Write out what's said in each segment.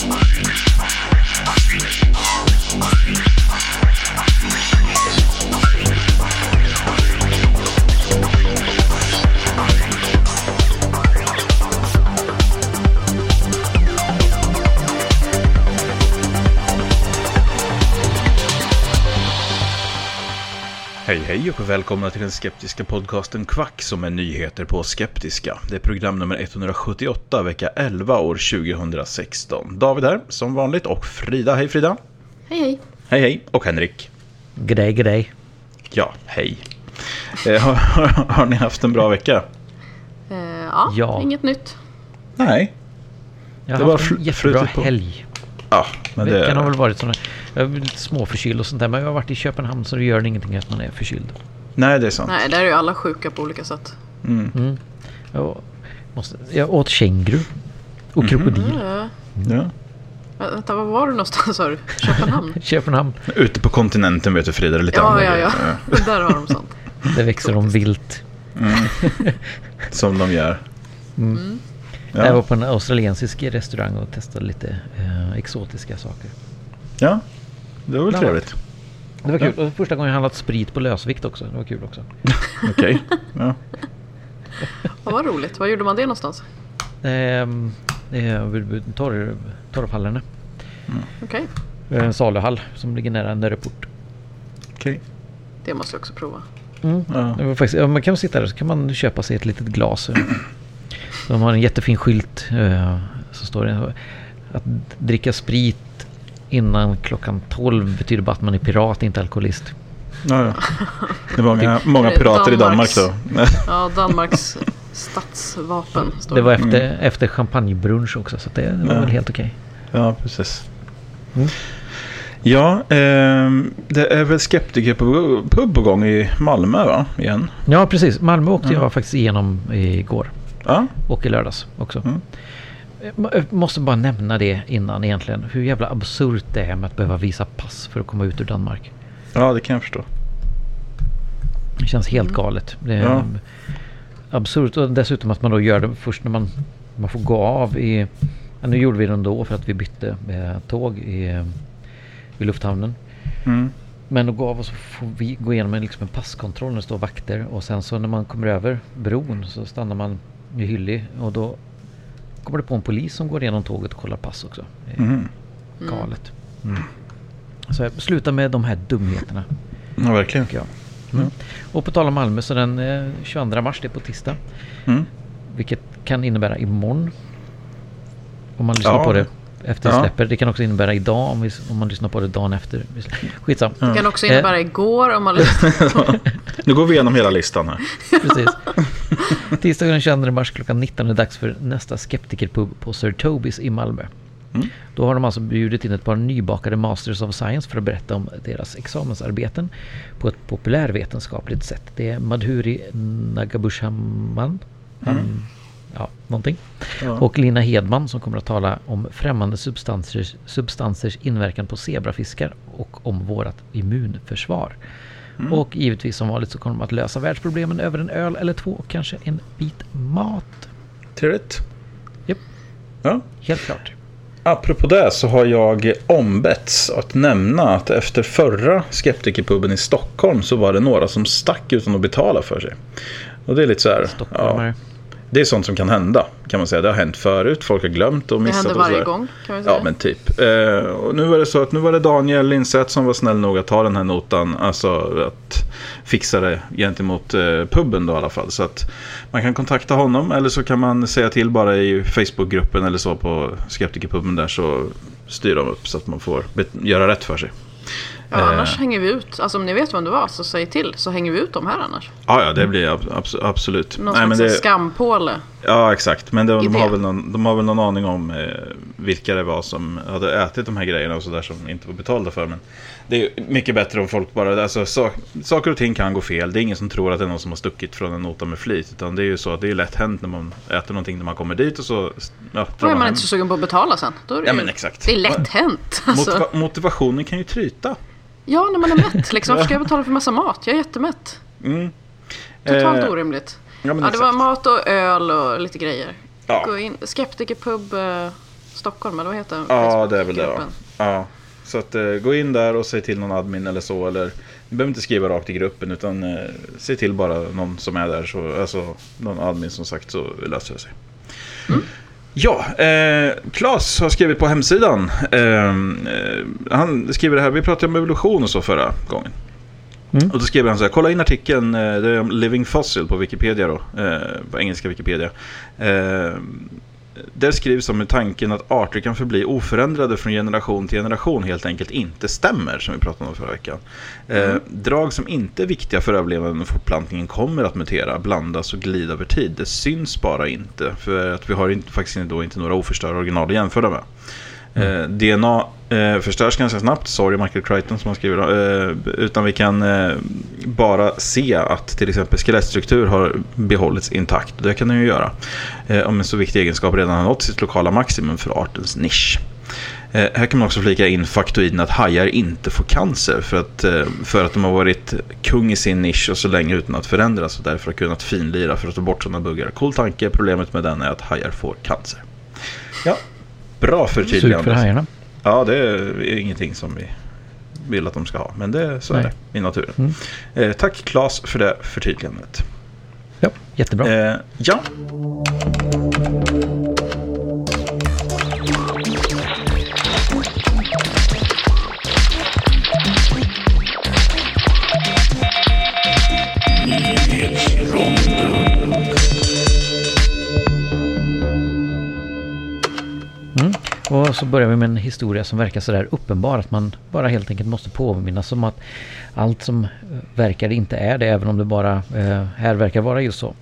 Thank you. Hej hej och välkomna till den skeptiska podcasten Kvack som är nyheter på skeptiska. Det är program nummer 178 vecka 11 år 2016. David här som vanligt och Frida. Hej Frida. Hej hej. Hej hej. Och Henrik. Grej, grej. Ja, hej. Eh, har, har, har ni haft en bra vecka? Eh, ja, Ja. inget nytt. Nej. Jag Det har var haft en jättebra på. helg. Ja, men det... Veckan har väl varit sån. Jag är lite småförkyld och sånt där. Men jag har varit i Köpenhamn så det gör ingenting att man är förkyld. Nej, det är sant. Nej, där är ju alla sjuka på olika sätt. Mm. Jag, måste, jag åt känguru. Mhm. Och krokodil. Ja. Ja. Vä- Vänta, var var du någonstans sa du? Köpenhamn? Köpenhamn. Ute på kontinenten vet du Frida, det är lite ja, andra ja, ja. grejer, där har de sånt. Där växer de vilt. Som de gör. Jag Ja. var på en australiensisk restaurang och testade lite eh, exotiska saker. ja, det var väl Ja. trevligt. Det var kul. Och första gången jag handlat sprit på lösvikt också. Det var kul också. Okej. Ja. Ja, vad roligt. Var gjorde man det någonstans? Ehm, vid torr, Torvhallarna. Okej, Det är En saluhall som ligger nära Nörreport. Okej. det måste jag också prova. Mm. Ja. Det var faktiskt, ja, man kan sitta där så kan man köpa sig ett litet glas. De har en jättefin skylt. eh, Så står det att dricka sprit innan klockan 12 betyder bara att man är pirat, inte alkoholist. Ja, ja. Det var många, många pirater i Danmark Danmarks- då. Ja, Danmarks statsvapen står Det var efter, Mm. efter champagnebrunch också så det, det var Ja. väl helt okej. Ja, precis. Mm. Ja, ehm, det är väl skeptiker på pub på gång i Malmö va? Igen. Ja precis, Malmö åkte Ja. jag faktiskt igenom igår. Ja, Och i lördags också. Mm. Jag måste bara nämna det innan egentligen. Hur jävla absurt det är med att behöva visa pass för att komma ut ur Danmark. ja det kan jag förstå. Det känns helt galet. Det är Ja. absurt och dessutom att man då gör det först när man, man får gå av i... Ja, nu gjorde vi det ändå för att vi bytte eh, tåg i, i lufthamnen. Mm. Men att gå av och så får vi gå igenom en, liksom en passkontroll när det står vakter. Och sen så när man kommer över bron så stannar man i Hyllie och då kommer det på en polis som går igenom tåget och kollar pass också. Mhm. galet. Så jag sluta med de här dumheterna. Ja, verkligen. jag. Mm. Och på tal om Malmö så den eh, 22 mars, det är på tisdag. Mm. Vilket kan innebära imorgon. Om man lyssnar Ja. på det efter det Ja. släpper. Det kan också innebära idag om, vi, om man lyssnar på det dagen efter. Skitsam. Det kan också Eh. innebära igår om man lyssnar. Nu går vi igenom hela listan här. Precis. Tisdagen den 22 mars klockan 19 är det dags för nästa skeptikerpub på Sir Tobis i Malmö. Mm. Då har de alltså bjudit in ett par nybakade Masters of Science för att berätta om deras examensarbeten på ett populärvetenskapligt sätt. Det är Madhuri Nagabushaman. Han, ja, någonting. Ja. Och Lina Hedman som kommer att tala om främmande substansers, substansers inverkan på zebrafiskar och om vårat immunförsvar. Och givetvis som vanligt så kommer de att lösa världsproblemen över en öl eller två och kanske en bit mat. Trevligt. Japp. Ja. Helt klart. Apropå det så har jag ombetts att nämna att efter förra Skeptikerpuben i Stockholm så var det några som stack utan att betala för sig. Och det är lite så här. Ja, Stockholmare. Det är sånt som kan hända kan man säga. Det har hänt förut. Folk har glömt och Det missat händer och så varje gång kan vi säga. Ja, men typ. Eh, och nu var det så att nu var det Daniel Lindstedt som var snäll nog att ta den här notan. Alltså att fixa det gentemot eh, puben då i alla fall. Så att man kan kontakta honom eller så kan man säga till bara i Facebookgruppen eller så på Skeptikerpuben där så styr de upp så att man får göra rätt för sig. Ja, annars hänger vi ut. Alltså om ni vet vem det var så säg till. Så hänger vi ut dem här annars. Ja, ja, det blir ab- abs- absolut. Någon Nej, slags det, skampåle. ja, exakt. Men de, de, har väl någon, de har väl någon aning om eh, vilka det var som hade ätit de här grejerna och sådär som inte var betalda för. Men det är mycket bättre om folk bara... Alltså, sak, saker och ting kan gå fel. Det är ingen som tror att det är någon som har stuckit från en nota med flit. Utan det är ju så att det är lätt hänt när man äter någonting när man kommer dit och så... Ja, Då är man hem. inte så sugen på att betala sen. Då är det, Ja, ju- men exakt. det är lätt hänt. Alltså. Motiva- motivationen kan ju tryta. Ja, när man är mätt. Liksom. Varför ska jag betala för massa mat? Jag är jättemätt. Mm. Totalt Eh, orimligt. Ja, Ja, det var mat och öl och lite grejer. Ja. Gå in. Skeptikerpub eh, Stockholm, eller vad heter den? Ja, det är väl det. Ja. Så att eh, gå in där och säg till någon admin eller så. Eller, ni behöver inte skriva rakt i gruppen utan eh, säg till bara någon som är där. Så, alltså någon admin som sagt så löser det sig. Ja, eh, Claes har skrivit på hemsidan. Eh, eh, han skriver det här, vi pratade om evolution och så förra gången. Mm. Och då skriver han så här, kolla in artikeln, eh, det är om Living Fossil på Wikipedia då, eh, på engelska Wikipedia. Eh, där skrivs om hur tanken att arter kan förbli oförändrade från generation till generation helt enkelt inte stämmer, som vi pratade om förra veckan. Eh, drag som inte är viktiga för överlevnaden och fortplantningen kommer att mutera, blandas och glida över tid. Det syns bara inte, för att vi har inte, faktiskt då inte några oförstörda original att jämföra med. Eh, DNA eh, förstörs ganska snabbt, sorry Michael Crichton som har skrivit det. Eh, utan vi kan eh, bara se att till exempel skelettstruktur har behållits intakt. Det kan den ju göra. Eh, om en så viktig egenskap redan har nått sitt lokala maximum för artens nisch. Eh, här kan man också flika in faktoiden att hajar inte får cancer för att, eh, för att de har varit kung i sin nisch och så länge utan att förändras och därför har kunnat finlira för att ta bort sådana buggar. Cool tanke, problemet med den är att hajar får cancer. Ja, bra Sug förtydligande. för hajarna. Ja, det är ingenting som vi vill att de ska ha. Men det, så är Nej. det i naturen. Mm. Eh, tack Claes för det förtydligandet. Ja, jättebra. Eh, ja. Och så börjar vi med en historia som verkar sådär uppenbar att man bara helt enkelt måste påminnas om att allt som eh, verkar inte är det, även om det bara eh, här verkar vara just så.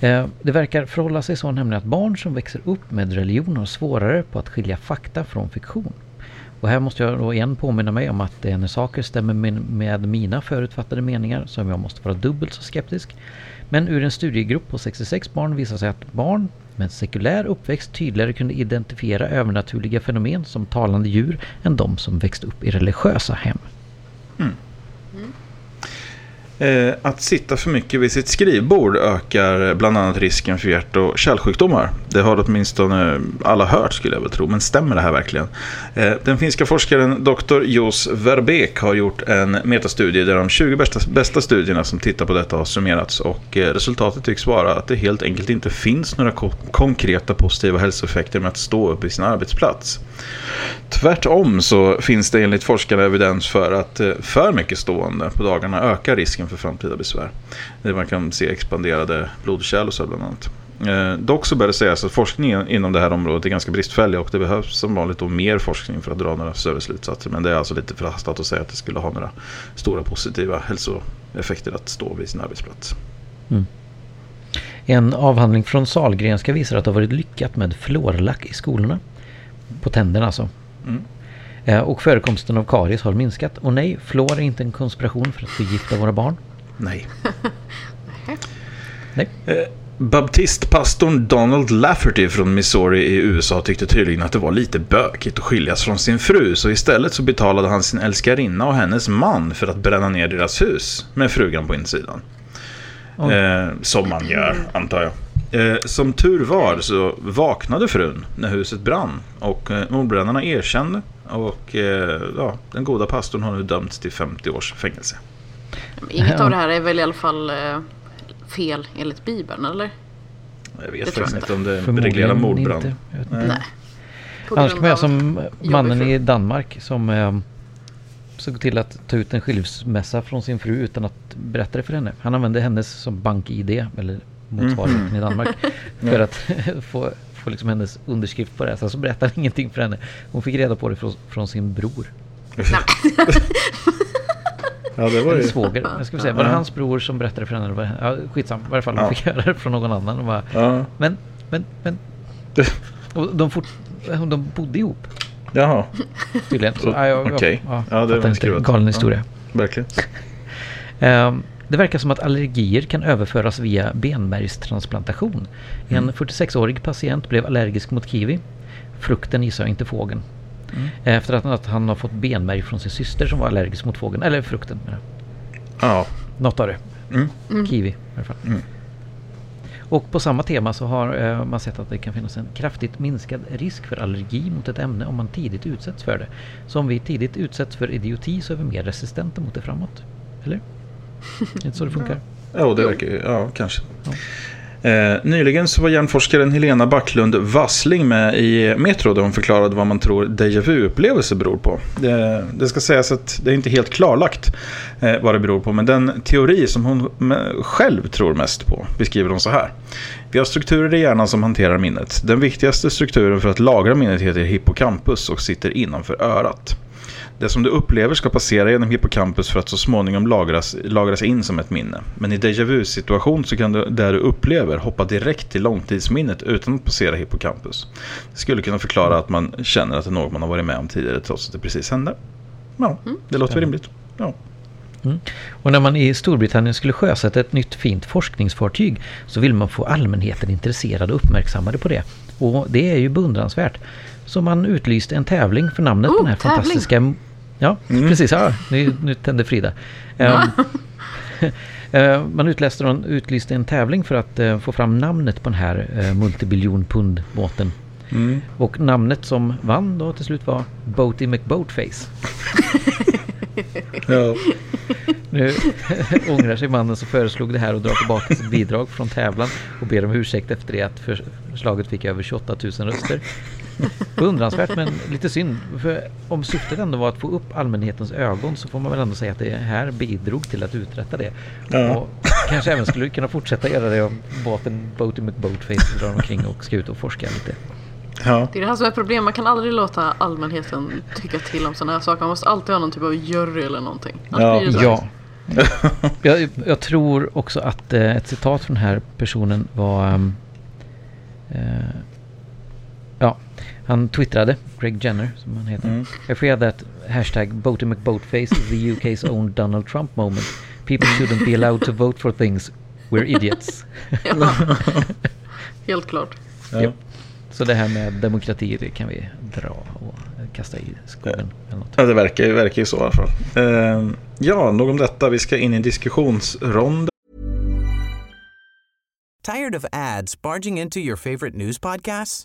Eh, det verkar förhålla sig så nämligen att barn som växer upp med religion har svårare på att skilja fakta från fiktion. Och här måste jag då igen påminna mig om att det är när saker stämmer med, med mina förutfattade meningar som jag måste vara dubbelt så skeptisk. Men ur en studiegrupp på 66 barn visar sig att barn med sekulär uppväxt tydligare kunde identifiera övernaturliga fenomen som talande djur än de som växt upp i religiösa hem. Eh, Eh, att sitta för mycket vid sitt skrivbord ökar bland annat risken för hjärt och kärlsjukdomar. Det har åtminstone alla hört skulle jag väl tro, men stämmer det här verkligen? Eh, den finska forskaren Dr. Jos Verbeek har gjort en metastudie där de 20 bästa, bästa studierna som tittar på detta har summerats och eh, resultatet tycks vara att det helt enkelt inte finns några konkreta positiva hälsoeffekter med att stå upp i sin arbetsplats. Tvärtom så finns det enligt forskarna evidens för att eh, för mycket stående på dagarna ökar risken för framtida besvär. Man kan se expanderade blodkärl och så bland annat. Eh, dock så bör det sägas att forskningen inom det här området är ganska bristfällig och det behövs som vanligt då mer forskning för att dra några större slutsatser. Men det är alltså lite förhastat att säga att det skulle ha några stora positiva hälsoeffekter att stå vid sin arbetsplats. Mm. En avhandling från Sahlgrenska visar att det har varit lyckat med fluorlack i skolorna. På tänderna alltså. Mm. Eh, Och förekomsten av karies har minskat. Och nej, fluor är inte en konspiration för att förgifta våra barn. Nej. Nej. Eh, Baptistpastorn Donald Lafferty från Missouri i USA tyckte tydligen att det var lite bökigt att skiljas från sin fru så istället så betalade han sin älskarinna och hennes man för att bränna ner deras hus med frugan på insidan. Eh, som man gör, antar jag. Eh, som tur var så vaknade frun när huset brann och eh, mordbrännarna erkände och eh, ja, den goda pastorn har nu dömts till 50 års fängelse. Inget av det här är väl i alla fall eh, fel enligt Bibeln, eller? Jag vet Det tror faktiskt inte om det reglerar mordbrand. inte. Nej. Nej. Annars kommer jag av som mannen i Danmark som eh, såg till att ta ut en skilsmässa från sin fru utan att berätta det för henne. Han använde hennes som bank-id eller motsvarigheten Mhm. i Danmark för att få, få liksom hennes underskrift på det. Sen så berättade han ingenting för henne. Hon fick reda på det från, från sin bror. Ja, det var ju... svåger. Jag ska säga, var det Ja. hans bror som berättade för henne? Ja, skitsam. I varje fall, de Ja. fick höra det från någon annan. Bara, Ja. men, men, men. Och de, fort, de bodde ihop Jaha, tydligen. Okej. ja, Ja, det var skruvat. Galen Ja. historia. verkligen. Ehm, Det verkar som att allergier kan överföras via benmärgstransplantation. En Mm. 46-årig patient blev allergisk mot kiwi. Frukten gissar jag inte fågeln. Mm. Efter att- att han har fått benmärg från sin syster som var allergisk mot fågeln. Eller frukten. menar. Ja. Något av det. Mm. Kiwi i alla fall. Mm. Och på samma tema så har eh, man sett att det kan finnas en kraftigt minskad risk för allergi mot ett ämne om man tidigt utsätts för det. Så om vi tidigt utsätts för idioti så är vi mer resistenta mot det framåt. Eller? Är det inte så det funkar? Ja, det verkar ju. Ja, kanske. Eh, nyligen så var hjärnforskaren Helena Backlund Wassling med i Metro där hon förklarade vad man tror déjà vu-upplevelser beror på. Det, det ska sägas att det är inte helt klarlagt eh, vad det beror på, men den teori som hon själv tror mest på beskriver hon så här. Vi har strukturer i hjärnan som hanterar minnet. Den viktigaste strukturen för att lagra minnet heter hippocampus och sitter innanför örat. Det som du upplever ska passera genom hippocampus för att så småningom lagras, lagras in som ett minne. Men i déjà vu-situation så kan du, där du upplever hoppa direkt till långtidsminnet utan att passera hippocampus. Det skulle kunna förklara att man känner att det är något man har varit med om tidigare trots att det precis hände. Ja, det låter väl rimligt. Ja. Och när man i Storbritannien skulle sjösätta ett nytt fint forskningsfartyg så vill man få allmänheten intresserade och uppmärksammade på det. Och det är ju beundransvärt. Så man utlyste en tävling för namnet på Oh, den här tävling. fantastiska... Ja, precis. Ja, nu, nu tände Frida. Ehm, eh, man utläste, utlyste en tävling för att eh, få fram namnet på den här uh, multibiljon pund båten. Mm. Och namnet som vann då till slut var Boaty McBoatface. Ja. Nu ångrar sig mannen som föreslog det här och drar tillbaka sitt bidrag från tävlan och ber om ursäkt efter det att för- förslaget fick över 28 000 röster. Beundransvärt men lite synd. För om syftet ändå var att få upp allmänhetens ögon så får man väl ändå säga att det här bidrog till att uträtta det. Ja. Och kanske även skulle kunna fortsätta göra det om båten Boaty McBoatface drar omkring och ska ut och forska lite. Ja. Det är det här som är problemet. Man kan aldrig låta allmänheten tycka till om sådana här saker. Man måste alltid ha någon typ av jury eller någonting. Annars Ja. jag, jag tror också att eh, ett citat från den här personen var... ehm, eh, han twittrade, Greg Jenner som han heter. Mm. I fear that hashtag Boaty McBoatface is the UK's own Donald Trump moment. People shouldn't be allowed to vote for things. We're idiots. Ja. Helt klart. Ja. Japp. Så det här med demokrati, det kan vi dra och kasta i skogen. Ja, det verkar, ju- verkar ju så i alla fall. Eh, ja, nog om detta. Vi ska in i en diskussionsrond. Tired of ads barging into your favorite news podcasts?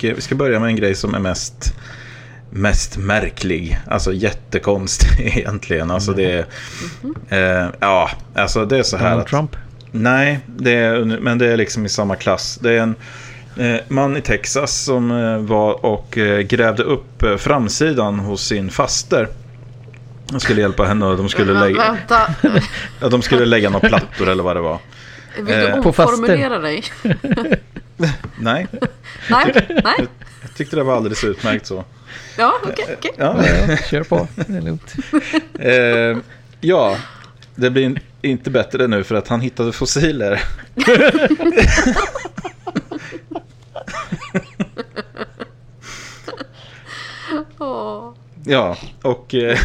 Och eh, vi ska börja med en grej som är mest, mest märklig. Alltså jättekonstig egentligen. Alltså det är... Eh, ja, alltså det är så här Donald att... Trump? Nej, det är, men det är liksom i samma klass. Det är en eh, man i Texas som eh, var och eh, grävde upp eh, framsidan hos sin faster. De skulle hjälpa henne och de skulle, lägga, Vänta, ja, de skulle lägga några plattor eller vad det var. vill du Eh, omformulera dig? Nej, Nej, nej. jag tyckte det var alldeles utmärkt så. Ja, okej, okej. Ja, Ja, kör på. Det är lugnt. eh, ja det blir in- inte bättre nu för att han hittade fossiler. Ja, och eh,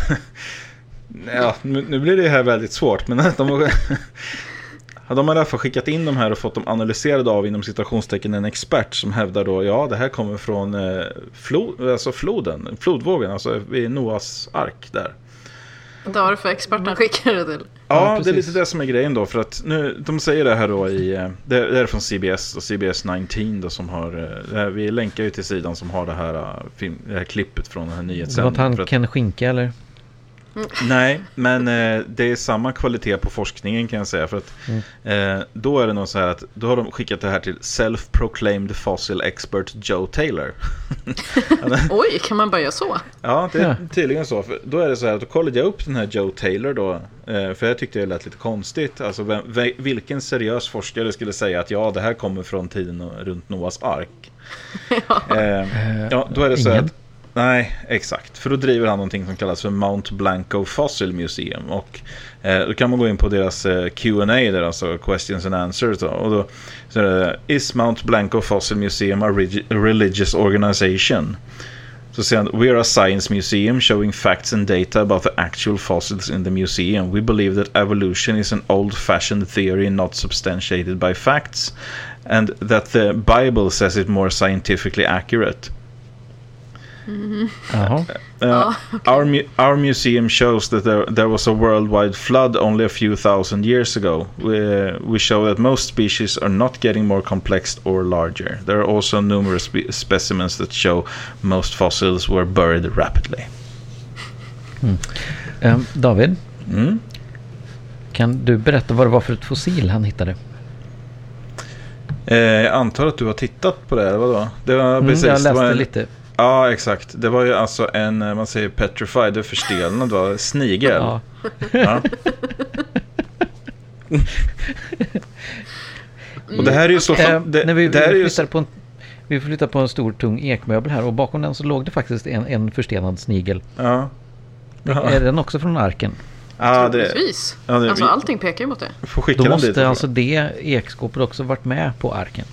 ja, nu, nu blir det här väldigt svårt. Men de, har- de har i alla fall skickat in de här och fått dem analyserade av inom citationstecken en expert som hävdar då ja det här kommer från eh, flo, alltså floden, flodvågen, alltså vid Noas ark där. Det var det för experten skickade det till. Ja, Ja, det är lite det som är grejen då. För att nu, de säger det här då i, eh, det det är från CBS och CBS 19 då som har, eh, det här, vi länkar ju till sidan som har det här, eh, film, det här klippet från den här Det var nyhetssändningen. han Ken Skinka eller? Nej, men eh, det är samma kvalitet på forskningen kan jag säga. För att eh, då är det nog så här att då har de skickat det här till Self-Proclaimed Fossil Expert Joe Taylor. Oj, kan man börja så? Ja, det är Ja. tydligen så. För då är det så här att då kollade jag upp den här Joe Taylor då. eh, För jag tyckte det lät lite konstigt. Alltså vem, ve- vilken seriös forskare skulle säga att ja, det här kommer från tiden runt Noahs ark. Eh, ja, då är det så här att Nej, exakt. För då driver han någonting som kallas för Mount Blanco Fossil Museum. Och eh, då kan man gå in på deras eh, Q&A där, alltså Questions and Answers. Då, och då så är det Is Mount Blanco Fossil Museum a religious organization? Så säger han, We are a science museum showing facts and data about the actual fossils in the museum. We believe that evolution is an old-fashioned theory not substantiated by facts. And that the Bible says it more scientifically accurate. Uh, our, mu- our museum shows that there, there was a worldwide flood only a few thousand years ago. We, we show that most species are not getting more complex or larger. There are also numerous spe- specimens that show most fossils were buried rapidly. Ehm, David, Mm. kan du berätta vad det var för ett fossil han hittade? Eh, jag antar att du har tittat på det, eller vadå? Det var Mm, precis, jag det läste var en, lite. Ja, exakt. Det var ju alltså en, eh, man säger petrified, det är förstelnad, va? snigel. Ja. Ja. Och det här är ju så... Eh, det, när vi, det här är vi, flyttade på en, vi flyttade på en stor tung ekmöbel här och bakom den så låg det faktiskt en, en förstenad snigel. ja. Ja. Är den också från arken? Ja, det, Troligtvis. ja, det, Alltså allting pekar ju mot det. Då dit. måste och alltså det ekskåpet också varit med på arken.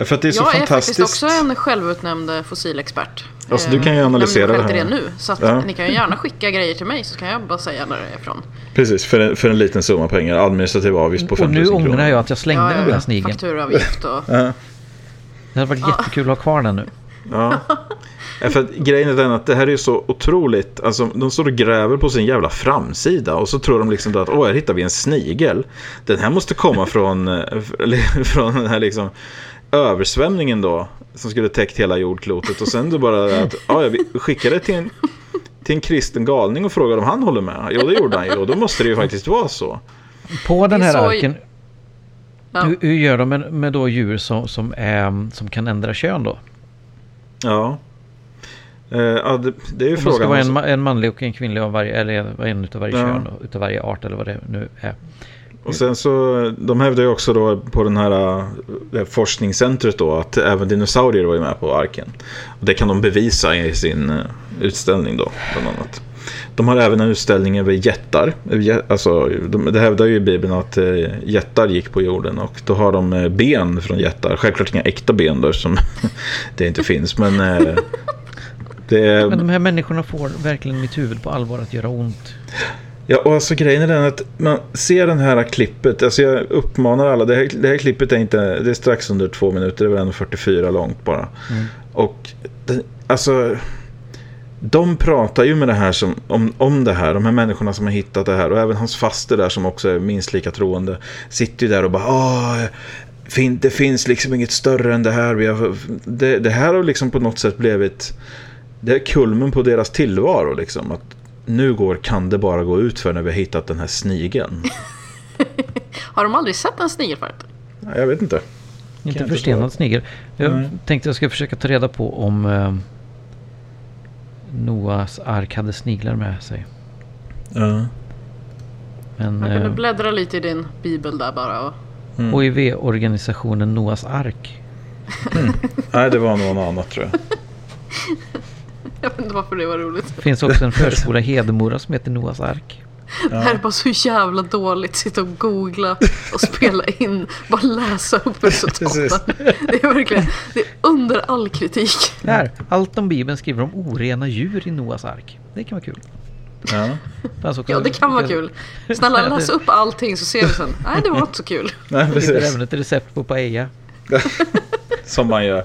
Ja, för att det är så Jag är faktiskt fantastiskt. också en självutnämnd fossilexpert. Alltså, du kan ju Eh, analysera det här. det nu. Så att Ja. ni kan ju gärna skicka grejer till mig så kan jag bara säga när det är ifrån. Precis, för en, för en liten summa pengar. Administrativ avgift på Och 5 000 nu kronor. ångrar jag att jag slängde Ja, den där snigeln. Fakturaavgift och... Ja, Det hade varit jättekul att ha kvar den nu. ja. Ja, för att grejen är den att det här är ju så otroligt. Alltså, de står och gräver på sin jävla framsida. Och så tror de liksom då att åh, här hittar vi en snigel. Den här måste komma från, eh, från den här liksom översvämningen då. Som skulle täckt hela jordklotet. Och sen då bara att ja, ja, vi skickar det till en, till en kristen galning och frågar om han håller med. Jo, det gjorde han ju. Och då måste det ju faktiskt vara så. På den här så- arken, Ja. hur, hur gör de med, med då djur som, som, är, som kan ändra kön då? Ja. Eh, ja, det, det är ju Om det ska frågan. vara en, alltså. en manlig och en kvinnlig av varje, eller en utav varje Ja. kön då, utav varje art eller vad det nu är. Och sen så, de hävdar ju också då på den här eh, forskningscentret då att även dinosaurier var ju med på arken. Och det kan de bevisa i sin eh, utställning då, bland annat. De har även en utställning över jättar. Alltså, de, det hävdar ju i Bibeln att eh, jättar gick på jorden och då har de eh, ben från jättar. Självklart inga äkta ben då som det inte finns. Men det. Men de här människorna får verkligen mitt huvud på allvar att göra ont. Ja, och alltså grejen är den att man ser den här klippet. Alltså jag uppmanar alla. Det här, det här klippet är inte, det är strax under två minuter. Det är väl 1,44 långt bara. Och det, alltså, de pratar ju med det här som, om, om det här. De här människorna som har hittat det här. Och även hans faster där som också är minst lika troende. Sitter ju där och bara, Åh, fin, det finns liksom inget större än det här. Vi har, det, det här har liksom på något sätt blivit, det är kulmen på deras tillvaro liksom. Att nu går, kan det bara gå ut för när vi har hittat den här snigeln. Har de aldrig sett en snigel förut? Nej, Jag vet inte. Inte förstenad snigel. Jag Nej. tänkte jag ska försöka ta reda på om eh, Noahs ark hade sniglar med sig. Ja. Men Man kunde eh, bläddra lite i din bibel där bara. Och... Mm. HIV-organisationen Noahs ark. Nej, det var någon annat tror jag. Jag vet inte varför det var roligt. Det finns också en förskola i Hedemora som heter Noahs ark. Det här är bara så jävla dåligt. Sitta och googla och spela in. Bara läsa upp resultaten. Det är verkligen det är under all kritik. Här, allt om Bibeln skriver om orena djur i Noahs ark. Det kan vara kul. Ja. Också- Ja, det kan vara kul. Snälla läs upp allting så ser vi sen. Nej, det var inte så kul. Nej, Det precis. även ett recept på paella. Som man gör.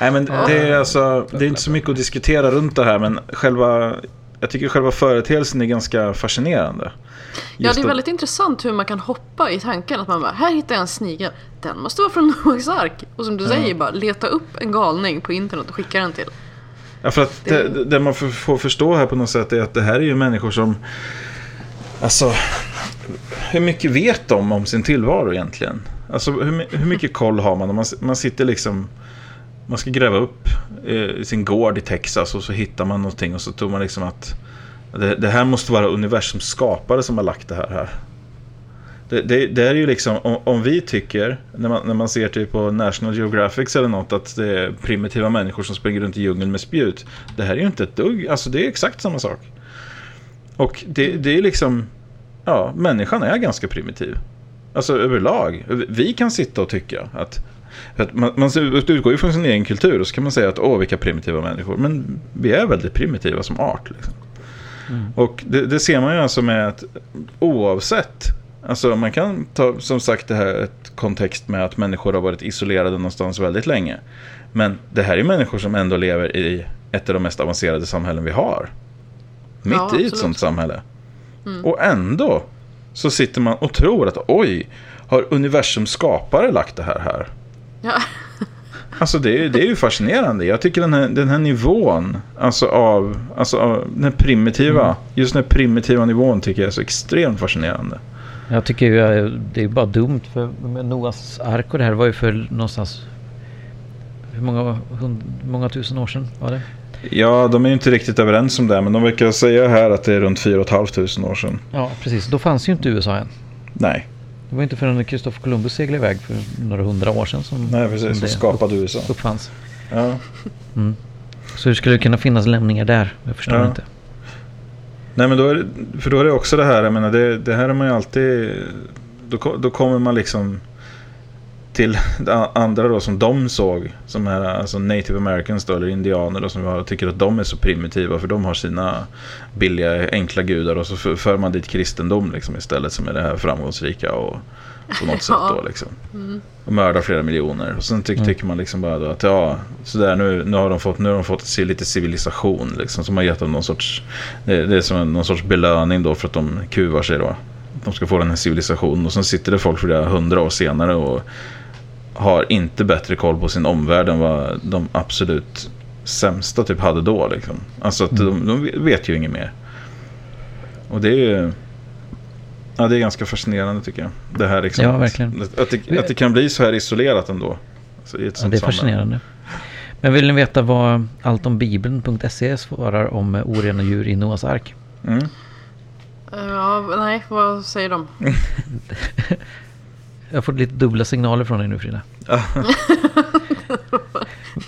Nej, men det är alltså, det är inte så mycket att diskutera runt det här, men själva... jag tycker själva företeelsen är ganska fascinerande. Ja, Just det är att- väldigt intressant hur man kan hoppa i tanken att man bara, här hittar jag en snigel. Den måste vara från Noaks ark. Och som du säger, bara leta upp en galning på internet och skicka den till. Ja, för att det, det man får, förstå här på något sätt är att det här är ju människor som... Alltså, hur mycket vet de om sin tillvaro egentligen? Alltså, hur, hur mycket koll har man? Man, man sitter liksom... Man ska gräva upp eh, sin gård i Texas och så hittar man någonting och så tror man liksom att det, det här måste vara universums skapare som har lagt det här här. Det, det, det är ju liksom, om, om vi tycker, när man, när man ser typ på National Geographic eller något, att det är primitiva människor som springer runt i djungeln med spjut. Det här är ju inte ett dugg, alltså det är exakt samma sak. Och det, det är liksom, ja, människan är ganska primitiv. Alltså överlag. Vi kan sitta och tycka att, att man, man utgår ju från sin egen kultur och så kan man säga att åh vilka primitiva människor. Men vi är väldigt primitiva som art. Liksom. Och det, det ser man ju alltså med att oavsett Alltså man kan ta som sagt det här ett kontext med att människor har varit isolerade någonstans väldigt länge. Men det här är människor som ändå lever i ett av de mest avancerade samhällen vi har. Mitt Ja, i ett absolut. sånt samhälle. Och ändå så sitter man och tror att oj, har universums skapare lagt det här här? Ja, Alltså det är, det är ju fascinerande. Jag tycker den här, den här nivån, alltså av, alltså av den primitiva, just den här primitiva nivån tycker jag är så extremt fascinerande. Jag tycker ju eh, det är bara dumt för med Noas ark och det här var ju för någonstans hur många, hund, många tusen år sedan var det? Ja, de är ju inte riktigt överens om det, men de verkar säga här att det är runt 4 500 år sedan. Ja precis, då fanns ju inte USA än. Nej, Det var inte förrän Kristoffer Columbus seglade iväg för några hundra år sedan som, nej precis, som det skapade USA. uppfanns. Ja. Så hur skulle det kunna finnas lämningar där? Jag förstår Ja. inte. Nej, men då är det, för då är det också det här, jag menar, det, det här är man ju alltid, då, då kommer man liksom till det andra då som de såg, som är alltså native americans då, eller indianer då, som jag tycker att de är så primitiva för de har sina billiga enkla gudar och så för- för man dit kristendom liksom istället som är det här framgångsrika och på något sätt då liksom. Och mördar flera miljoner. Och sen ty- Mm. tycker man liksom bara då att ja, sådär nu, nu har de fått, nu har de fått se lite civilisation liksom. Som har gett dem någon sorts, det, det är som en, någon sorts belöning då för att de kuvar sig då. De ska få den här civilisationen och sen sitter det folk flera hundra år senare och har inte bättre koll på sin omvärld än vad de absolut sämsta typ hade då liksom. Alltså att de, de vet ju inget mer. Och det är ju Ja, det är ganska fascinerande tycker jag. Det här liksom, Ja, verkligen. Att, att, det, att det kan bli så här isolerat ändå. Alltså, i ett Ja, det är samhälle. fascinerande. Men vill ni veta vad alltombibeln.se svarar om orena djur i Noas ark? Mm. ja nej, vad säger de? Jag har fått lite dubbla signaler från dig nu Frida.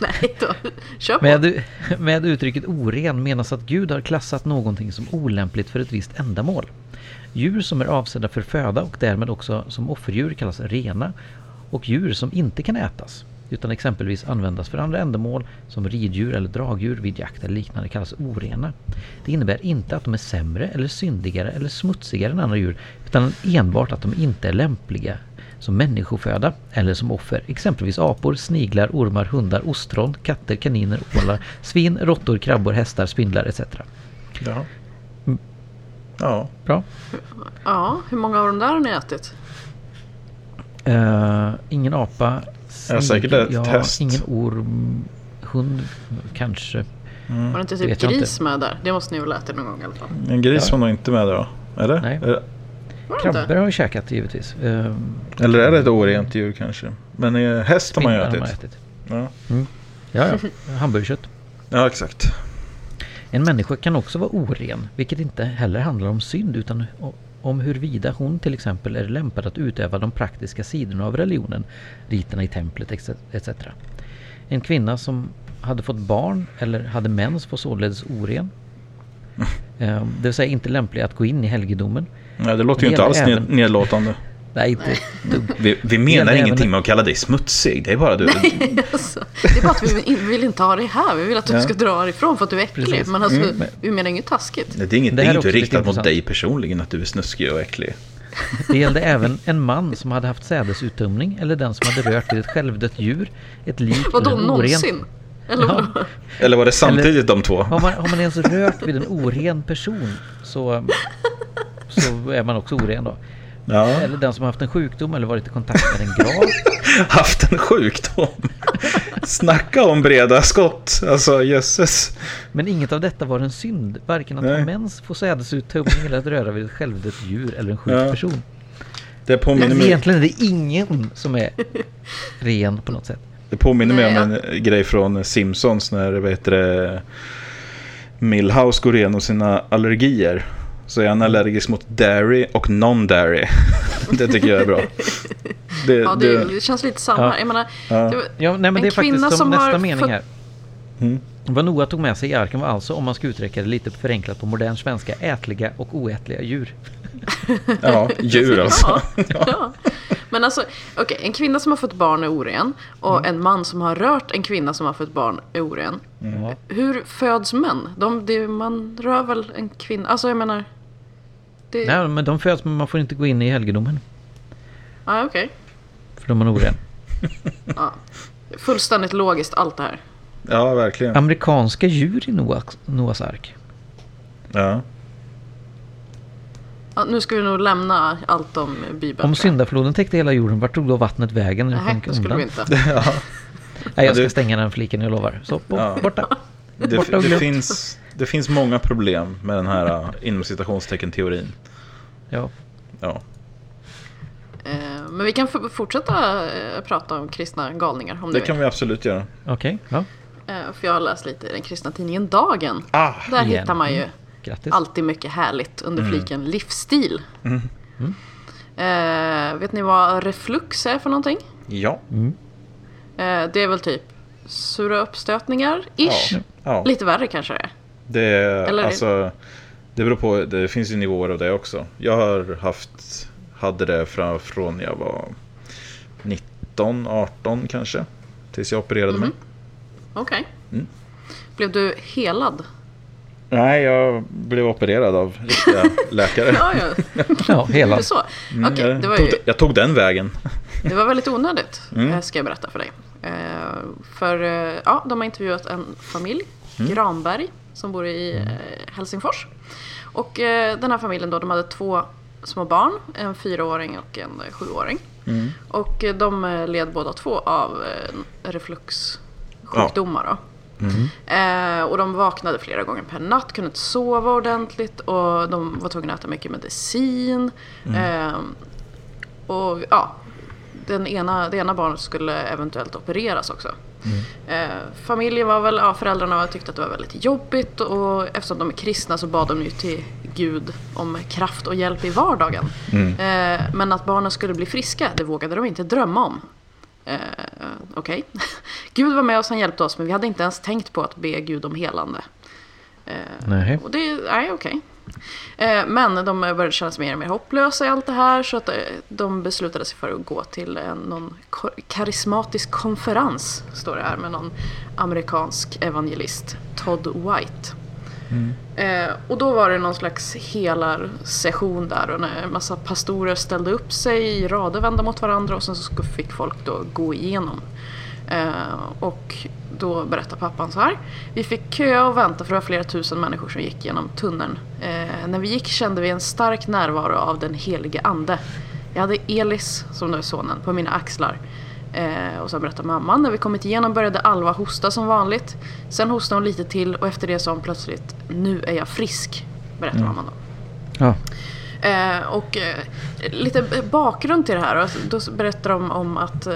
Nej då, kör på. Med, med uttrycket oren menas att Gud har klassat någonting som olämpligt för ett visst ändamål. Djur som är avsedda för föda och därmed också som offerdjur kallas rena och djur som inte kan ätas utan exempelvis användas för andra ändamål som riddjur eller dragdjur vid jakt eller liknande kallas orena. Det innebär inte att de är sämre eller syndigare eller smutsigare än andra djur utan enbart att de inte är lämpliga som människoföda eller som offer. Exempelvis apor, sniglar, ormar, hundar, ostron, katter, kaniner, ålar, svin, råttor, krabbor, hästar, spindlar etc. Mm. Ja. Bra. Ja, hur många av de där har ni ätit? Eh, ingen apa. Ja, säkert ett ja, häst. Ingen orm. Hund kanske. Mm. Var det inte typ gris med där? Det måste ni väl ha ätit någon gång i alla fall? En gris Ja. var nog inte med där då? Eller? Nej. Är Krabbor har jag käkat givetvis. Eh, Eller är det ett orent djur kanske? Men eh, häst har man ju spindlar ätit. Ja, Ja. ja. Hamburgerkött. ja, exakt. En människa kan också vara oren, vilket inte heller handlar om synd utan om huruvida hon till exempel är lämpad att utöva de praktiska sidorna av religionen, riterna i templet etc. En kvinna som hade fått barn eller hade mens var således oren. Eh, Det vill säga inte lämplig att gå in i helgedomen. Nej, det låter ju inte alls även- ned, nedlåtande. Nej, inte. Vi, vi menar även- ingenting med att kalla dig smutsig. Det är bara du. Alltså, det är bara att vi vill, vi vill inte ha dig här. Vi vill att du Ja. ska dra härifrån för att du är äcklig. Precis. Men alltså, Mm. vi menar inget taskigt. Det är inget, Det är lite riktat mot dig personligen att du är snuskig och äcklig. Det gällde även en man som hade haft sädesuttömning eller den som hade rört vid ett självdött djur, ett lik Vadå eller en oren någonsin? Eller Ja. Eller var det samtidigt de två? Har man, har man ens rört vid en oren person så, så är man också oren då. Ja. Eller den som har haft en sjukdom eller varit i kontakt med en grav. Haft en sjukdom. Snacka om breda skott. Alltså jösses. Men inget av detta var en synd. Varken att Nej. ha mens, få sädesuttömning eller att röra vid ett självdött djur eller en sjuk Ja. person. Det påminner, mig, Egentligen är det ingen som är ren på något sätt. det påminner mig om en grej från Simpsons när vad heter det, Millhouse går igenom sina allergier. Så är han allergisk mot dairy och non-dairy. det tycker jag är bra. Det, Ja, det, det, det känns lite samma. Ja. Jag menar, Ja. det, Ja, nej, men En det är faktiskt som, som nästa har mening här. Mm. Vad Noah tog med sig i arken var alltså, om man ska uttrycka det lite förenklat på modern svenska, ätliga och oätliga djur. ja, djur alltså. Ja, ja. Men alltså, okej, en kvinna som har fått barn är oren och Mm. en man som har rört en kvinna som har fått barn är oren. Ja. Hur föds män? De, det, man rör väl en kvinna? Alltså jag menar... Det, Nej, men de föds men man får inte gå in i helgedomen. ja, okej. För de är oren. Ja. Fullständigt logiskt allt det här. Ja, verkligen. Amerikanska djur i Noahs, Noahs ark. Ja. Ja, nu ska vi nog lämna allt om Bibeln. Om syndafloden täckte hela jorden, vart tog då vattnet vägen när det Nej, det skulle vi inte. ja. Nej, jag ska stänga den fliken, jag lovar. Så, bo- Ja. borta. Det, Borta och det, finns, det finns många problem med den här inom citationstecken teorin. Ja. Ja. Eh, Men vi kan fortsätta eh, prata om kristna galningar om du Det kan vill. vi absolut göra. Okej, ja. Eh, För jag har läst lite i den kristna tidningen Dagen. Ah, Där igen. hittar man ju Grattis. alltid mycket härligt under Mm. fliken livsstil. Eh, vet ni vad reflux är för någonting? Ja. Mm. Eh, det är väl typ sura uppstötningar, ish. Ja. ja. Lite värre kanske det är. Det, är, Eller- alltså, det beror på, det finns ju nivåer av det också. Jag har haft, hade det från, från jag var 19, 18 kanske. Tills jag opererade mig. Okej. Mm. Blev du helad? Nej, jag blev opererad av riktiga läkare. Ja, ja. Ja, hela. Det är så. Mm, Okej, jag, det, var tog, ju, jag tog den vägen. det var väldigt onödigt, Mm. eh, ska jag berätta för dig. Eh, för eh, ja, de har intervjuat en familj, Mm. Granberg, som bor i eh, Helsingfors. Och eh, den här familjen då, de hade två små barn, en fyraåring och en sjuåring. Mm. Och eh, de led båda två av refluxsjukdomar. Då. Eh, och de vaknade flera gånger per natt, kunde inte sova ordentligt och de var tvungna att äta mycket medicin. Eh, och ja, den ena, det ena barnet skulle eventuellt opereras också. Eh, familjen var väl, ja, föräldrarna tyckte att det var väldigt jobbigt och eftersom de är kristna så bad de ju till Gud om kraft och hjälp i vardagen. Eh, men att barnen skulle bli friska, det vågade de inte drömma om. Eh, Okej. Gud var med oss, han hjälpte oss, men vi hade inte ens tänkt på att be Gud om helande. Eh, Nej. och det, nej okej. Eh, men de började känna sig mer och mer hopplösa i allt det här så att eh, de beslutade sig för att gå till en, någon karismatisk konferens, står det här, med någon amerikansk evangelist, Todd White. Eh, och då var det någon slags helarsession där och en massa pastorer ställde upp sig i rader vända mot varandra och sen så fick folk då gå igenom. Eh, och då berättar pappan så här. Vi fick köa och vänta för det var flera tusen människor som gick genom tunneln. Eh, när vi gick kände vi en stark närvaro av den helige ande. Jag hade Elis, som då är sonen, på mina axlar. Eh, och så berättar mamman, när vi kommit igenom började Alva hosta som vanligt. Sen hostade hon lite till och efter det sa hon plötsligt, nu är jag frisk. Berättar mamman då. Ja. Eh, och eh, lite bakgrund till det här. Alltså, Då berättar de om att eh,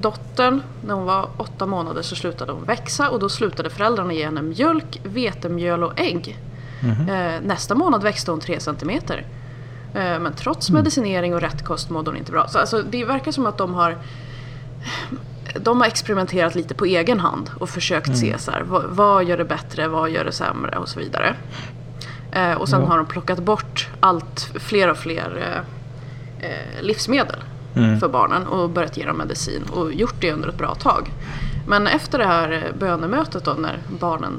dottern, när hon var åtta månader så slutade hon växa och då slutade föräldrarna ge henne mjölk, vetemjöl och ägg. Eh, nästa månad växte hon tre centimeter. Eh, men trots medicinering och rätt kost mådde hon inte bra. Så alltså, det verkar som att de har de har experimenterat lite på egen hand och försökt se så här, vad, vad gör det bättre, vad gör det sämre och så vidare. Eh, och sen Ja. har de plockat bort allt fler och fler eh, eh, livsmedel för barnen och börjat ge dem medicin och gjort det under ett bra tag. Men efter det här bönemötet då när barnen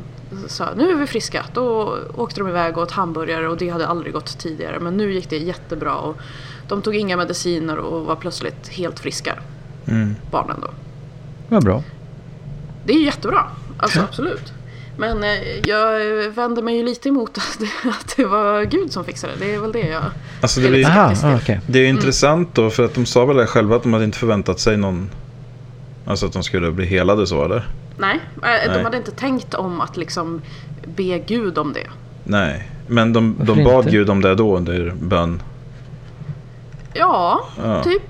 sa nu är vi friska, då åkte de iväg och åt hamburgare och det hade aldrig gått tidigare men nu gick det jättebra och de tog inga mediciner och var plötsligt helt friska, Mm. barnen då. Vad bra. Det är jättebra, alltså absolut. Men eh, jag vänder mig ju lite emot att det, att det var Gud som fixade det. Det är väl det jag... Alltså det är blir- Aha, ah, okej. Det är ju intressant då, för att de sa väl det själva att de hade inte förväntat sig någon... Alltså att de skulle bli helade så, eller? Nej, eh, de Nej. hade inte tänkt om att liksom be Gud om det. Nej, men de, Varför de bad inte? Gud om det då under bön. Ja, Ja. typ.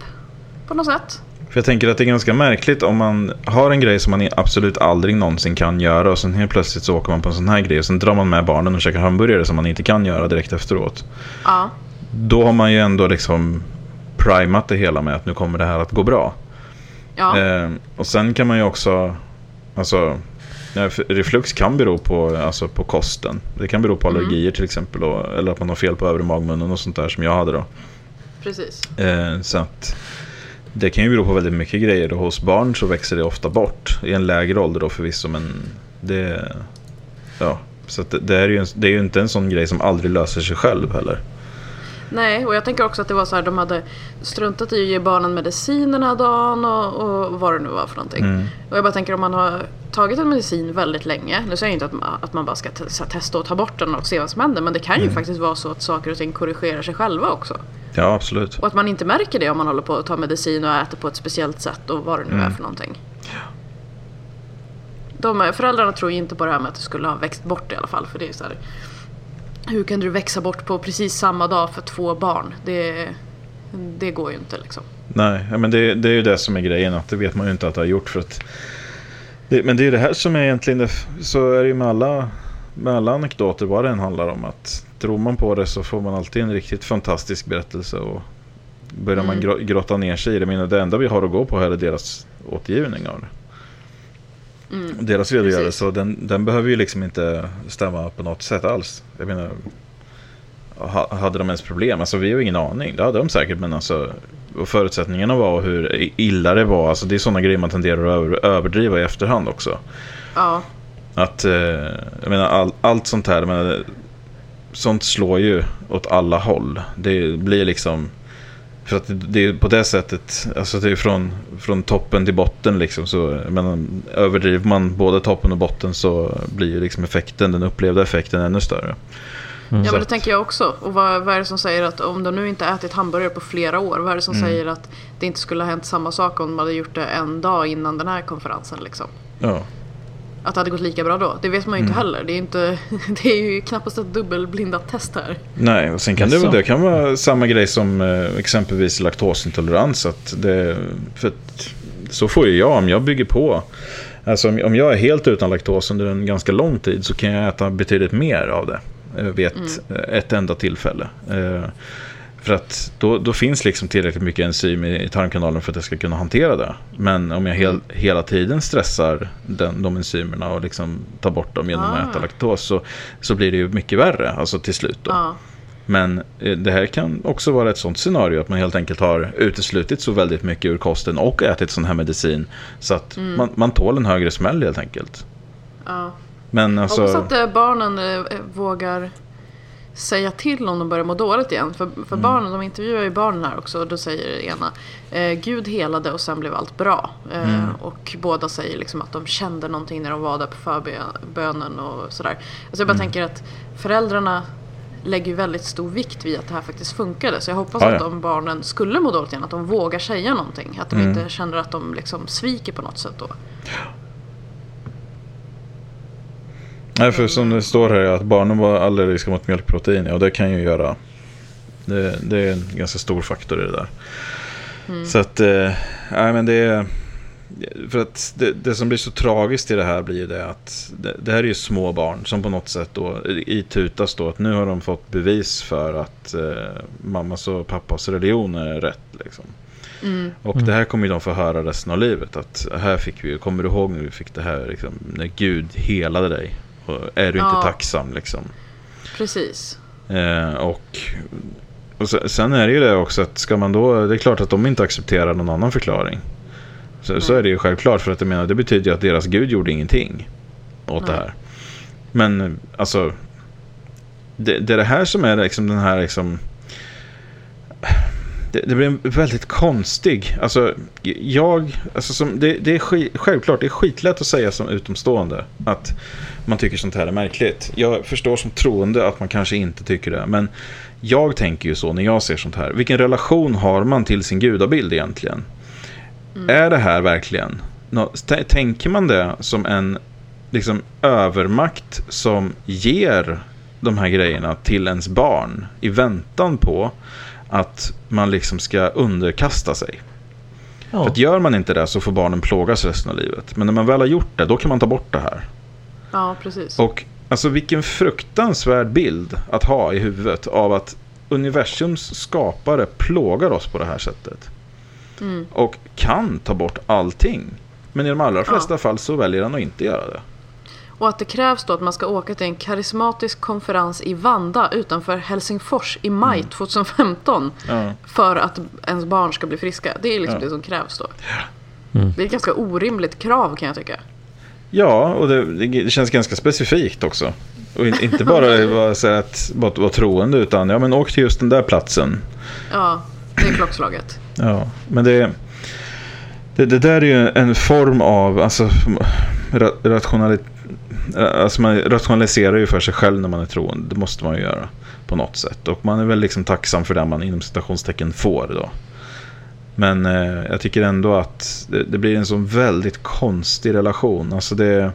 På något sätt. För jag tänker att det är ganska märkligt om man har en grej som man absolut aldrig någonsin kan göra och sen helt plötsligt så åker man på en sån här grej och sen drar man med barnen och käkar hamburgare som man inte kan göra direkt efteråt. Ja, Då har man ju ändå liksom primat det hela med att nu kommer det här att gå bra. ja. Eh, och sen kan man ju också, alltså, reflux kan bero på, alltså, på kosten. Det kan bero på Mm. allergier till exempel, och, eller att man har fel på övre magmunnen och sånt där som jag hade då. precis. Eh, så att det kan ju bero på väldigt mycket grejer och hos barn så växer det ofta bort. I en lägre ålder då förvisso, men det, ja. Så att det, det, är ju en, det är ju inte en sån grej som aldrig löser sig själv heller. Nej, och jag tänker också att det var så här, de hade struntat i att ge barnen medicin den här dagen och, och vad det nu var för någonting. Mm. Och jag bara tänker om man har tagit en medicin väldigt länge, nu säger jag inte att man, att man bara ska testa och ta bort den och se vad som händer, men det kan ju Mm. faktiskt vara så att saker och ting korrigerar sig själva också. Ja, absolut. Och att man inte märker det om man håller på att ta medicin och äter på ett speciellt sätt och vad det nu är Mm. för någonting. De, föräldrarna tror ju inte på det här med att det skulle ha växt bort i alla fall. För det är så här, hur kan du växa bort på precis samma dag för två barn? Det, det går ju inte liksom. Nej, men det, det är ju det som är grejen. Att det vet man ju inte att det har gjort. För att det, men det är ju det här som är egentligen det, Så är det ju med alla, med alla anekdoter vad det än handlar om. Att tror man på det så får man alltid en riktigt fantastisk berättelse. Och börjar man Mm. grå, grotta ner sig i det. Menar, det enda vi har att gå på här är deras återgivning av det. Mm. Deras redogörelse. Och den, den behöver ju liksom inte stämma på något sätt alls. Jag menar, ha- hade de ens problem? Alltså vi har ju ingen aning. Det hade de säkert. Men alltså, förutsättningarna var och hur illa det var. Alltså det är sådana grejer man tenderar att över, överdriva i efterhand också. Ja, Att, eh, jag menar, all, allt sånt här, jag menar, sånt slår ju åt alla håll. Det blir liksom, för att det, är på det sättet, alltså det är från, från toppen till botten liksom. Så, menar, överdriver man både toppen och botten så blir ju liksom effekten, den upplevda effekten ännu större. Mm. ja men det tänker jag också. Och vad, vad är det som säger att om de nu inte ätit hamburgare på flera år, vad är det som Mm. säger att det inte skulle ha hänt samma sak om de hade gjort det en dag innan den här konferensen liksom? Ja, Att det hade gått lika bra då? Det vet man ju inte Mm. heller. Det är, ju inte, det är ju knappast ett dubbelblindat test här. nej, och sen kan det, det kan vara samma grej som eh, exempelvis laktosintolerans. Att det, för att, så får ju jag om jag bygger på. Alltså om, om jag är helt utan laktos under en ganska lång tid så kan jag äta betydligt mer av det eh, vid ett, eh, ett enda tillfälle. För att då, då finns liksom tillräckligt mycket enzym i, i tarmkanalen för att jag ska kunna hantera det. Men om jag hel, hela tiden stressar den, de enzymerna och liksom tar bort dem genom Ah. att äta laktos så, så blir det ju mycket värre, alltså till slut då. Ja, Men eh, det här kan också vara ett sånt scenario att man helt enkelt har uteslutit så väldigt mycket ur kosten och ätit sån här medicin så att Mm. man, man tål en högre smäll helt enkelt. ja. Men alltså, Hoppas att eh, barnen eh, vågar säga till om de börjar må dåligt igen. För, för Mm. barnen, de intervjuar ju barnen här också och då säger det ena eh, Gud helade och sen blev allt bra. Eh, Mm. Och båda säger liksom att de kände någonting när de var där på förbönen och sådär. Alltså jag bara Mm. tänker att föräldrarna lägger ju väldigt stor vikt vid att det här faktiskt funkade. Så jag hoppas Ja, att om barnen skulle må dåligt igen, att de vågar säga någonting. Att de Mm. inte känner att de liksom sviker på något sätt då. Nej, för som det står här att barnen var allergiska mot mjölkprotein och det kan ju göra det, det är en ganska stor faktor i det där. Mm. Så att, eh, nej men det är för att det, det som blir så tragiskt i det här blir ju det att det, det här är ju små barn som på något sätt då itutas då att nu har de fått bevis för att eh, mammas och pappas religion är rätt liksom. Mm. Och Mm. det här kommer ju de få höra resten av livet att här fick vi, kommer du ihåg när vi fick det här liksom, när Gud helade dig? Och är du Ja. inte tacksam liksom? Precis. Eh, och och se- sen är det ju det också att ska man då, det är klart att de inte accepterar någon annan förklaring. Så, så är det ju självklart för att jag menar, det betyder ju att deras gud gjorde ingenting åt det Nej. här. Men alltså, det, det är det här som är liksom den här liksom, det, det blir en väldigt konstig, alltså jag, alltså som, det, det är skit, självklart, det är skitlätt att säga som utomstående att man tycker sånt här är märkligt. Jag förstår som troende att man kanske inte tycker det, men jag tänker ju så när jag ser sånt här. Vilken relation har man till sin gudabild egentligen? Mm. Är det här verkligen, tänker man det som en liksom övermakt som ger de här grejerna till ens barn i väntan på att man liksom ska underkasta sig. Ja. För att gör man inte det så får barnen plågas resten av livet. Men när man väl har gjort det, då kan man ta bort det här. Ja, precis. Och alltså vilken fruktansvärd bild att ha i huvudet av att universums skapare plågar oss på det här sättet. Mm. Och kan ta bort allting. Men i de allra flesta ja. fall så väljer han att inte göra det. Och att det krävs då att man ska åka till en karismatisk konferens i Vanda utanför Helsingfors i maj mm. 2015. Ja. För att ens barn ska bli friska. Det är liksom ja. det som krävs då. Mm. Det är ett ganska orimligt krav kan jag tycka. Ja, och det, det känns ganska specifikt också. Och inte bara så att, bara vara troende utan ja, men åk till just den där platsen. Ja, det är klockslaget. Ja, men det, det, det där är ju en form av alltså, rationalitet Eh, alltså man rationaliserar ju för sig själv när man är troende. Det måste man ju göra på något sätt. Och man är väl liksom tacksam för det man inom citationstecken får då. Men eh, jag tycker ändå att det, det, blir en sån väldigt konstig relation. Alltså det,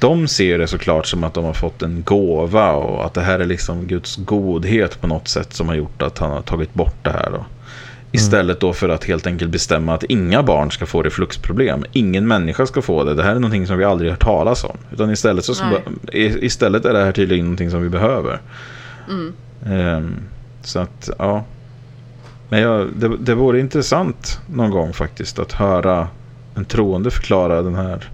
de ser det såklart som att de har fått en gåva och att det här är liksom Guds godhet på något sätt som har gjort att han har tagit bort det här. Då. Istället då för att helt enkelt bestämma att inga barn ska få refluxproblem. Ingen människa ska få det. Det här är någonting som vi aldrig hört talas om. Utan istället, så ska, istället är det här tydligen någonting som vi behöver. Mm. Um, så att, ja. Men jag, det, det vore intressant någon gång faktiskt att höra en troende förklara den här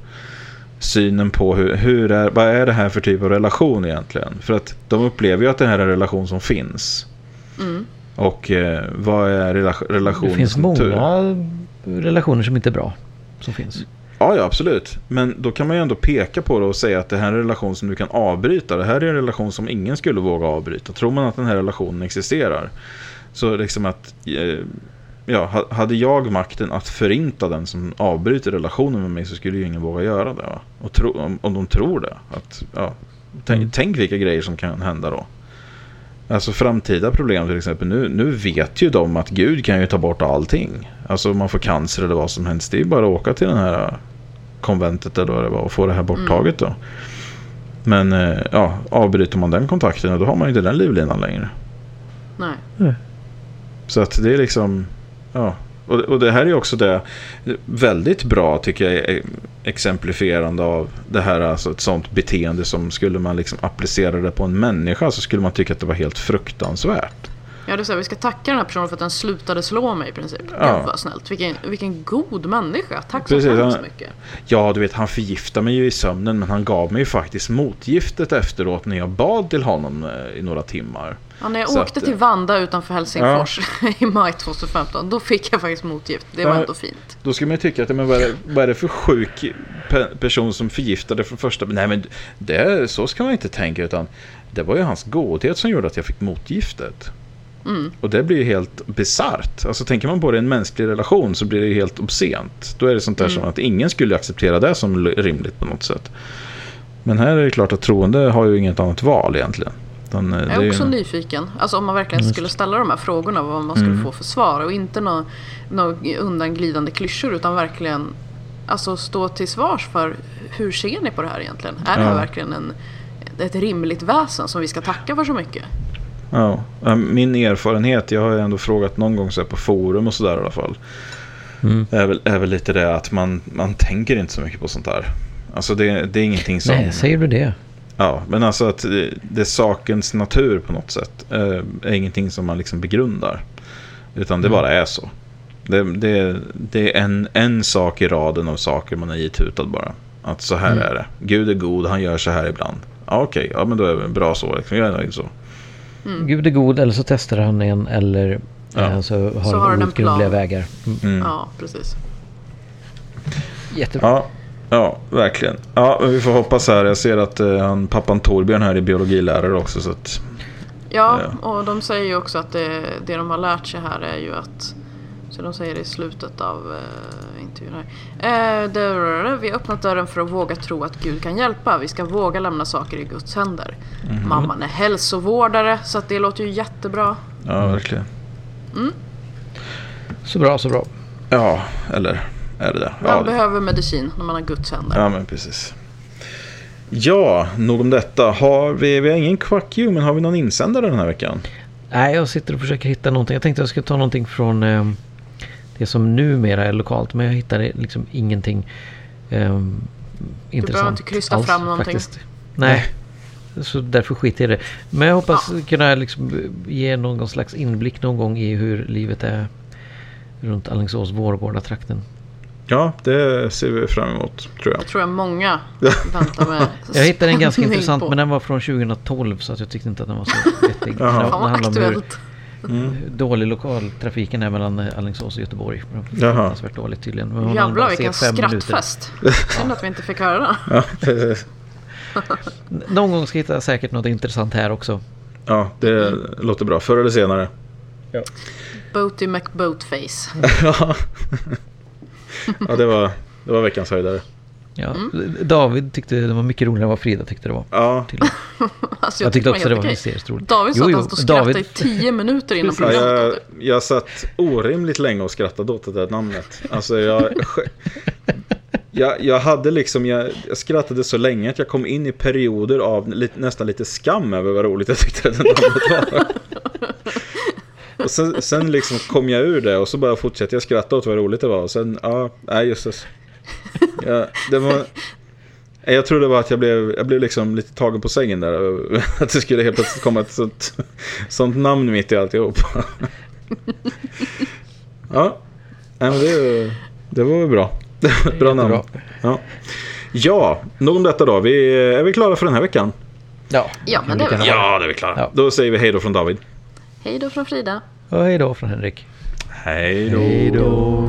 synen på hur, hur är, vad är det här för typ av relation egentligen. För att de upplever ju att det här är en relation som finns. Mm. Och eh, vad är relationen? Det finns många relationer som inte är bra. Som finns. Ja, ja, absolut. Men då kan man ju ändå peka på det och säga att det här är en relation som du kan avbryta. Det här är en relation som ingen skulle våga avbryta. Tror man att den här relationen existerar. Så liksom att, eh, ja, hade jag makten att förinta den som avbryter relationen med mig så skulle ju ingen våga göra det. Va? Och tro, om, om de tror det. Att, ja, tänk, mm. tänk vilka grejer som kan hända då. Alltså framtida problem till exempel. Nu, nu vet ju de att Gud kan ju ta bort allting. Alltså om man får cancer eller vad som helst. Det är ju bara att åka till den här konventet eller vad det var och få det här borttaget då. Men eh, ja, avbryter man den kontakten då har man ju inte den livlinan längre. Nej. Så att det är liksom, ja. Och, och det här är också det väldigt bra tycker jag e- exemplifierande av det här, alltså ett sånt beteende som skulle man liksom applicera det på en människa så skulle man tycka att det var helt fruktansvärt. Ja, det är så här, vi ska tacka den här personen för att den slutade slå mig i princip. Ja. Gud vad snällt. Vilken, vilken god människa. Tack så hemskt mycket. Ja, du vet, han förgiftade mig ju i sömnen men han gav mig ju faktiskt motgiftet efteråt när jag bad till honom eh, i några timmar. Ja, när jag så åkte att, till Vanda utanför Helsingfors ja. i maj 2015, då fick jag faktiskt motgift. Det var ja, ändå fint. Då ska man ju tycka att, men vad, är det, vad är det för sjuk person som förgiftade från första... Nej, men det, så ska man inte tänka, utan det var ju hans godhet som gjorde att jag fick motgiftet. Mm. Och det blir ju helt bisarrt. Alltså tänker man på det i en mänsklig relation så blir det helt obscent. Då är det sånt där mm. som att ingen skulle acceptera det som rimligt på något sätt. Men här är det klart att troende har ju inget annat val egentligen. Den, jag är, också ju... nyfiken. Alltså om man verkligen skulle ställa de här frågorna. Vad man skulle mm. få för svar. Och inte några nå undanglidande klyschor. Utan verkligen alltså, stå till svars för hur ser ni på det här egentligen? Är det här verkligen en, ett rimligt väsen som vi ska tacka för så mycket? Ja, min erfarenhet, jag har ju ändå frågat någon gång så på forum och sådär i alla fall. Mm. Är, väl, är väl lite det att man, man tänker inte så mycket på sånt här. Alltså det, det är ingenting som... Nej, säger du det? Ja, men alltså att det, det är sakens natur på något sätt. Eh, är ingenting som man liksom begrundar. Utan det mm. bara är så. Det, det, det är en, en sak i raden av saker man är itutad bara. Att så här mm. är det. Gud är god, han gör så här ibland. Ja, okej, okay, ja men då är det bra så. Liksom. Jag är nöjd så. Mm. Gud är god eller så testar han en eller ja. eh, så har så han outgrundliga vägar. Mm. mm. Ja, precis. Jättebra. Ja. Ja, verkligen. Ja, vi får hoppas här. Jag ser att eh, han, pappan Torbjörn här är biologilärare också. Så att... Ja, Ja. och de säger ju också att det, det de har lärt sig här är ju att så de säger det i slutet av eh, intervjun här. Eh, vi har öppnat dörren för att våga tro att Gud kan hjälpa. Vi ska våga lämna saker i Guds händer. Mhm. Mamman är hälsovårdare så att det låter ju jättebra. Ja, verkligen. Så bra, så bra. Ja, eller är det det? Man Ja, det- behöver medicin när man har Guds händer. ja men precis. Ja, nog om detta. Har vi, vi har ingen quack you, men har vi någon insändare den här veckan? Nej, jag sitter och försöker hitta någonting. Jag tänkte jag skulle ta någonting från eh, det som numera är lokalt. Men jag hittade liksom ingenting eh, intressant inte krysta alls, fram någonting. Faktiskt. Nej. Så därför skiter jag i det. Men jag hoppas kunna liksom ge någon slags inblick någon gång i hur livet är runt Alingsås Vårgårda-trakten. Ja, det ser vi fram emot, tror jag. Jag tror jag många väntar med Jag hittade en ganska intressant på. men den var från 2012 så att jag tyckte inte att den var så vettig. Fan vad om hur aktuellt. dålig lokaltrafiken är mellan Alingsås och Göteborg. Jaha. Fruktansvärt dåligt tydligen. Men Jävlar vilken skrattfest. Synd att vi inte fick höra. Ja, precis. Någon gång ska jag hitta säkert något intressant här också. ja, det låter bra. Förr eller senare. Boaty McBoatface. ja, ja det, var, det var veckans höjdare. Ja, Mm. David tyckte det var mycket roligare än vad Frida tyckte det var. Ja. Alltså, Jag tyckte var också det var hysteriskt roligt. David sa Jo, att jo, han stod och skrattade David- i tio minuter innan ja programmet jag, jag satt orimligt länge och skrattade åt det där namnet. Alltså jag... Jag, jag hade liksom, jag, jag skrattade så länge att jag kom in i perioder av lite, nästan lite skam över vad roligt jag tyckte det namnet var. Och sen, sen liksom kom jag ur det och så bara fortsatte jag skratta åt vad roligt det var. Och sen, ja, nej just det. Ja, det var, jag tror det var att jag blev, jag blev liksom lite tagen på sängen där. Att det skulle helt plötsligt komma ett sånt, sånt namn mitt i alltihop. Ja, nej, men det, det var väl bra. Det var ett bra namn. Ja. ja, nog om detta då. Vi, är vi klara för den här veckan? Ja, Ja, men det är vara. Ja, det är vi klara. Ja. Då säger vi hej då från David. Hej då från Frida. Och hej då från Henrik. Hej då. Hej då.